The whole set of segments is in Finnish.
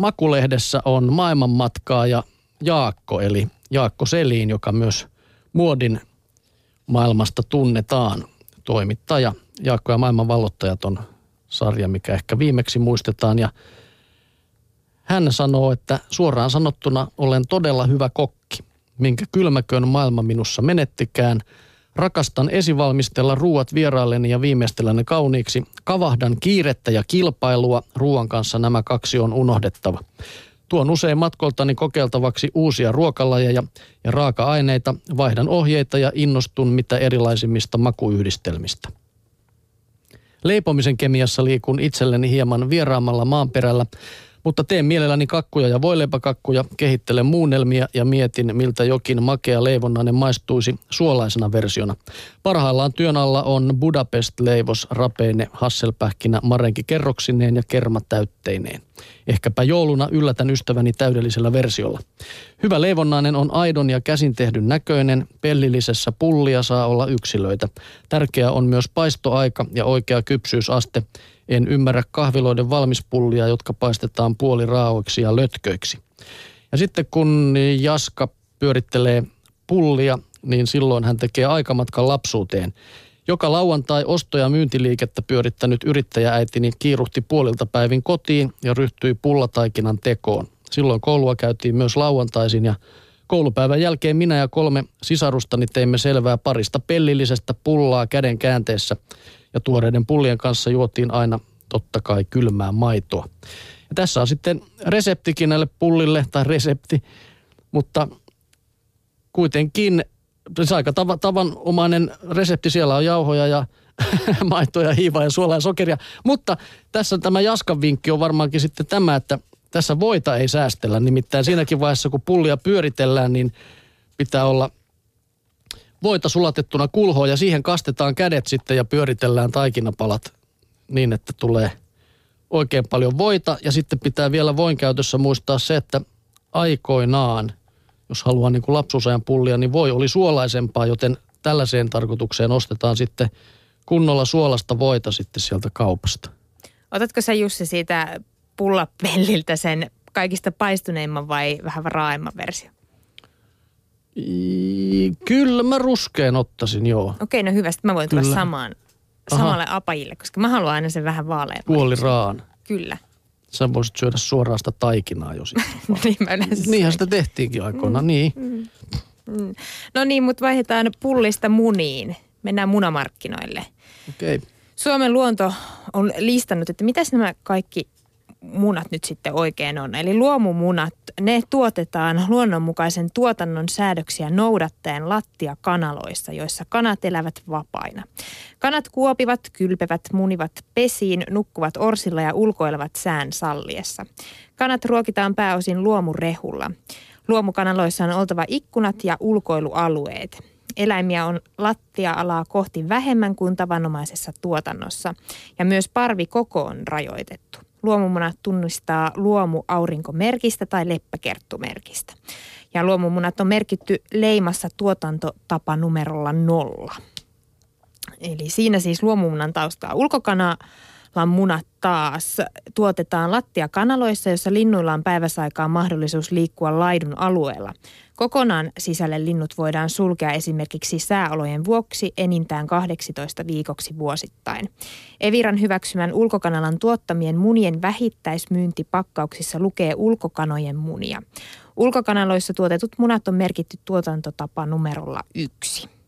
Makulehdessä on maailmanmatkaaja Jaakko, eli Jaakko Seliin, joka myös muodin maailmasta tunnetaan. Toimittaja Jaakko ja maailman vallottajat on sarja, mikä ehkä viimeksi muistetaan. Ja hän sanoo, että suoraan sanottuna olen todella hyvä kokki, minkä kylmäköön maailma minussa menettikään. Rakastan esivalmistella ruuat vierailleni ja viimeistellä ne kauniiksi. Kavahdan kiirettä ja kilpailua. Ruoan kanssa nämä kaksi on unohdettava. Tuon usein matkoltani kokeiltavaksi uusia ruokalajeja ja raaka-aineita, vaihdan ohjeita ja innostun mitä erilaisimmista makuyhdistelmistä. Leipomisen kemiassa liikun itselleni hieman vieraamalla maanperällä, mutta teen mielelläni kakkuja ja voileipäkakkuja, kehittelen muunnelmia ja mietin, miltä jokin makea leivonnainen maistuisi suolaisena versiona. Parhaillaan työn alla on Budapest-leivos, rapeine, hasselpähkinä, marenki kerroksineen ja kermatäytteineen. Ehkäpä jouluna yllätän ystäväni täydellisellä versiolla. Hyvä leivonnainen on aidon ja käsin tehdyn näköinen. Pellillisessä pullia saa olla yksilöitä. Tärkeää on myös paistoaika ja oikea kypsyysaste. En ymmärrä kahviloiden valmispullia, jotka paistetaan puoliraaoiksi ja lötköiksi. Ja sitten kun Jaska pyörittelee pullia, niin silloin hän tekee aikamatkan lapsuuteen. Joka lauantai osto- ja myyntiliikettä pyörittänyt yrittäjääitini kiiruhti puolilta päivin kotiin ja ryhtyi pullataikinan tekoon. Silloin koulua käytiin myös lauantaisin ja koulupäivän jälkeen minä ja kolme sisarustani teimme selvää parista pellillisestä pullaa käden käänteessä ja tuoreiden pullien kanssa juotiin aina totta kai kylmää maitoa. Ja tässä on sitten reseptikin näille pullille, tai resepti, mutta kuitenkin se aika tav- tavanomainen resepti. Siellä on jauhoja ja maitoja, hiivaa ja suolaa ja sokeria. Mutta tässä tämä Jaskan vinkki on varmaankin sitten tämä, että tässä voita ei säästellä. Nimittäin siinäkin vaiheessa, kun pullia pyöritellään, niin pitää olla voita sulatettuna kulhoon ja siihen kastetaan kädet sitten ja pyöritellään taikinapalat niin, että tulee oikein paljon voita. Ja sitten pitää vielä voin käytössä muistaa se, että aikoinaan, jos haluaa niin kuin lapsuusajan pullia, niin voi oli suolaisempaa, joten tällaiseen tarkoitukseen ostetaan sitten kunnolla suolasta voita sitten sieltä kaupasta. Otatko sä Jussi siitä pullapelliltä sen kaikista paistuneimman vai vähän raaimman versio? Kyllä mä ruskeen ottaisin, joo. Okei, no hyvä. Sitten mä voin tulla Kyllä. samaan, samalle Aha. apajille, koska mä haluan aina sen vähän vaalean. Puoli raan. Kyllä. Sä voisit syödä suoraan sitä taikinaa jo sitten. niin mä Niinhän sitä tehtiinkin aikoina, mm, niin. Mm, mm. No niin, mutta vaihdetaan pullista muniin. Mennään munamarkkinoille. Okei. Okay. Suomen luonto on listannut, että mitäs nämä kaikki munat nyt sitten oikein on. Eli luomumunat, ne tuotetaan luonnonmukaisen tuotannon säädöksiä noudattaen lattiakanaloissa, joissa kanat elävät vapaina. Kanat kuopivat, kylpevät, munivat pesiin, nukkuvat orsilla ja ulkoilevat sään salliessa. Kanat ruokitaan pääosin luomurehulla. Luomukanaloissa on oltava ikkunat ja ulkoilualueet. Eläimiä on lattia-alaa kohti vähemmän kuin tavanomaisessa tuotannossa ja myös parvikoko on rajoitettu. Luomumunat tunnistaa luomuaurinkomerkistä tai leppäkerttumerkista. Ja luomumunat on merkitty leimassa tuotantotapa numerolla nolla. Eli siinä siis luomumunan taustaa ulkokana munat taas tuotetaan lattiakanaloissa, jossa linnuilla on päiväsaikaan mahdollisuus liikkua laidun alueella. Kokonaan sisälle linnut voidaan sulkea esimerkiksi sääolojen vuoksi enintään 18 viikoksi vuosittain. Eviran hyväksymän ulkokanalan tuottamien munien vähittäismyyntipakkauksissa lukee ulkokanojen munia. Ulkokanaloissa tuotetut munat on merkitty tuotantotapa numerolla yksi.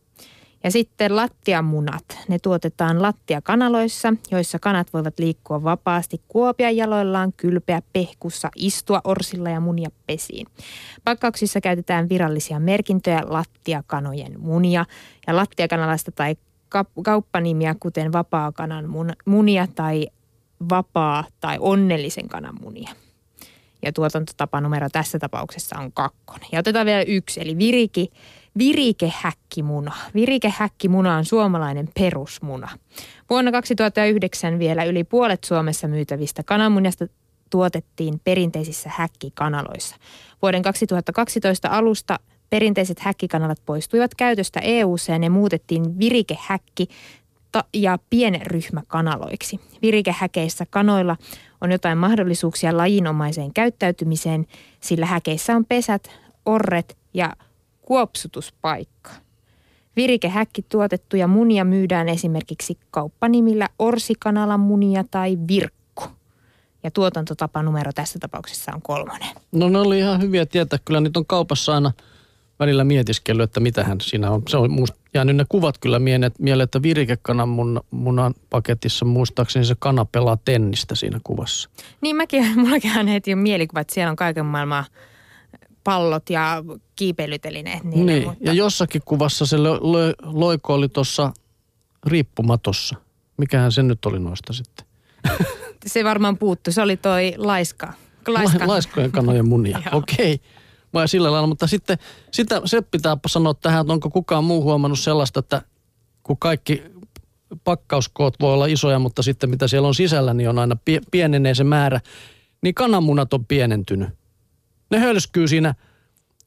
Ja sitten lattiamunat. Ne tuotetaan lattiakanaloissa, joissa kanat voivat liikkua vapaasti kuopia jaloillaan, kylpeä pehkussa, istua orsilla ja munia pesiin. Pakkauksissa käytetään virallisia merkintöjä lattiakanojen munia ja lattiakanalaista tai kauppanimiä, kuten vapaa-kanan munia tai vapaa- tai onnellisen kanan munia. Ja tuotantotapanumero tässä tapauksessa on kakkonen. Ja otetaan vielä yksi, eli viriki virikehäkkimuna. Virikehäkkimuna on suomalainen perusmuna. Vuonna 2009 vielä yli puolet Suomessa myytävistä kananmunasta tuotettiin perinteisissä häkkikanaloissa. Vuoden 2012 alusta perinteiset häkkikanalat poistuivat käytöstä eu ja ne muutettiin virikehäkki ja pienryhmäkanaloiksi. Virikehäkeissä kanoilla on jotain mahdollisuuksia lajinomaiseen käyttäytymiseen, sillä häkeissä on pesät, orret ja kuopsutuspaikka. Virikehäkki tuotettuja munia myydään esimerkiksi kauppanimillä orsikanalan munia tai virkku. Ja tuotantotapanumero tässä tapauksessa on kolmonen. No ne oli ihan hyviä tietää. Kyllä niitä on kaupassa aina välillä mietiskellyt, että mitähän siinä on. Se on musta jäänyt ne kuvat kyllä mieleen, että virikekanan mun, munan paketissa muistaakseni se kana pelaa tennistä siinä kuvassa. Niin mäkin, mullakin on heti mielikuva, että siellä on kaiken maailman pallot ja kiipeilytelineet. Niille, niin, mutta... ja jossakin kuvassa se lo, lo, loiko oli tuossa riippumatossa. Mikähän se nyt oli noista sitten? se varmaan puuttu. Se oli toi laiska. laiska. Laiskojen kanojen munia. Okei. Okay. Vai sillä lailla, mutta sitten sitä, se pitää sanoa tähän, että onko kukaan muu huomannut sellaista, että kun kaikki pakkauskoot voi olla isoja, mutta sitten mitä siellä on sisällä, niin on aina pienenee se määrä, niin kananmunat on pienentynyt. Ne hölskyy siinä,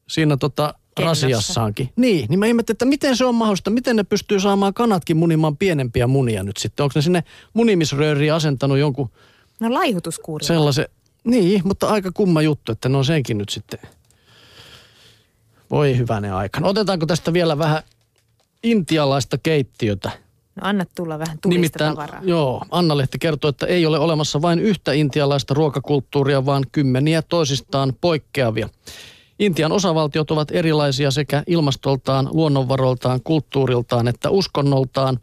siinä tota rasiassaankin. Niin, niin mä ihmettelin, että miten se on mahdollista, miten ne pystyy saamaan kanatkin munimaan pienempiä munia nyt sitten. Onko ne sinne munimisrööriin asentanut jonkun... No laihutuskuuri. Sellaisen, niin, mutta aika kumma juttu, että ne on senkin nyt sitten. Voi hyvänen aikana. Otetaanko tästä vielä vähän intialaista keittiötä? No anna tulla vähän Nimittäin, tavaraa. Joo, Anna-Lehti kertoo, että ei ole olemassa vain yhtä intialaista ruokakulttuuria, vaan kymmeniä toisistaan poikkeavia. Intian osavaltiot ovat erilaisia sekä ilmastoltaan, luonnonvaroltaan, kulttuuriltaan että uskonnoltaan.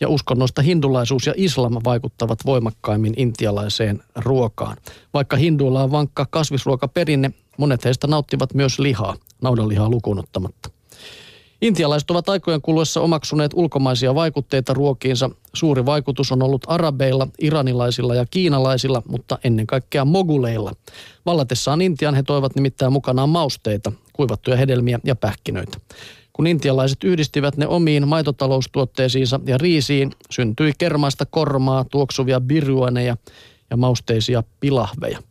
Ja uskonnosta hindulaisuus ja islam vaikuttavat voimakkaimmin intialaiseen ruokaan. Vaikka hinduilla on vankka kasvisruokaperinne, monet heistä nauttivat myös lihaa, naudanlihaa lukuun ottamatta. Intialaiset ovat aikojen kuluessa omaksuneet ulkomaisia vaikutteita ruokiinsa. Suuri vaikutus on ollut arabeilla, iranilaisilla ja kiinalaisilla, mutta ennen kaikkea moguleilla. Vallatessaan Intian he toivat nimittäin mukanaan mausteita, kuivattuja hedelmiä ja pähkinöitä. Kun intialaiset yhdistivät ne omiin maitotaloustuotteisiinsa ja riisiin, syntyi kermaista kormaa, tuoksuvia biruaneja ja mausteisia pilahveja.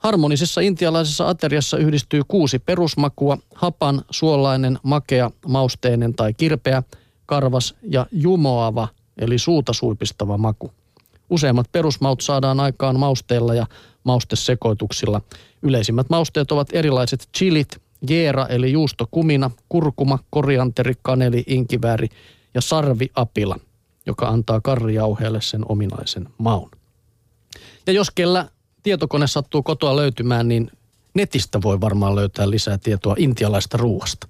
Harmonisessa intialaisessa ateriassa yhdistyy kuusi perusmakua, hapan, suolainen, makea, mausteinen tai kirpeä, karvas ja jumoava, eli suuta suipistava maku. Useimmat perusmaut saadaan aikaan mausteilla ja maustesekoituksilla. Yleisimmät mausteet ovat erilaiset chilit, jeera eli juustokumina, kurkuma, korianteri, kaneli, inkivääri ja sarviapila, joka antaa karrijauheelle sen ominaisen maun. Ja jos kellä tietokone sattuu kotoa löytymään, niin netistä voi varmaan löytää lisää tietoa intialaista ruoasta.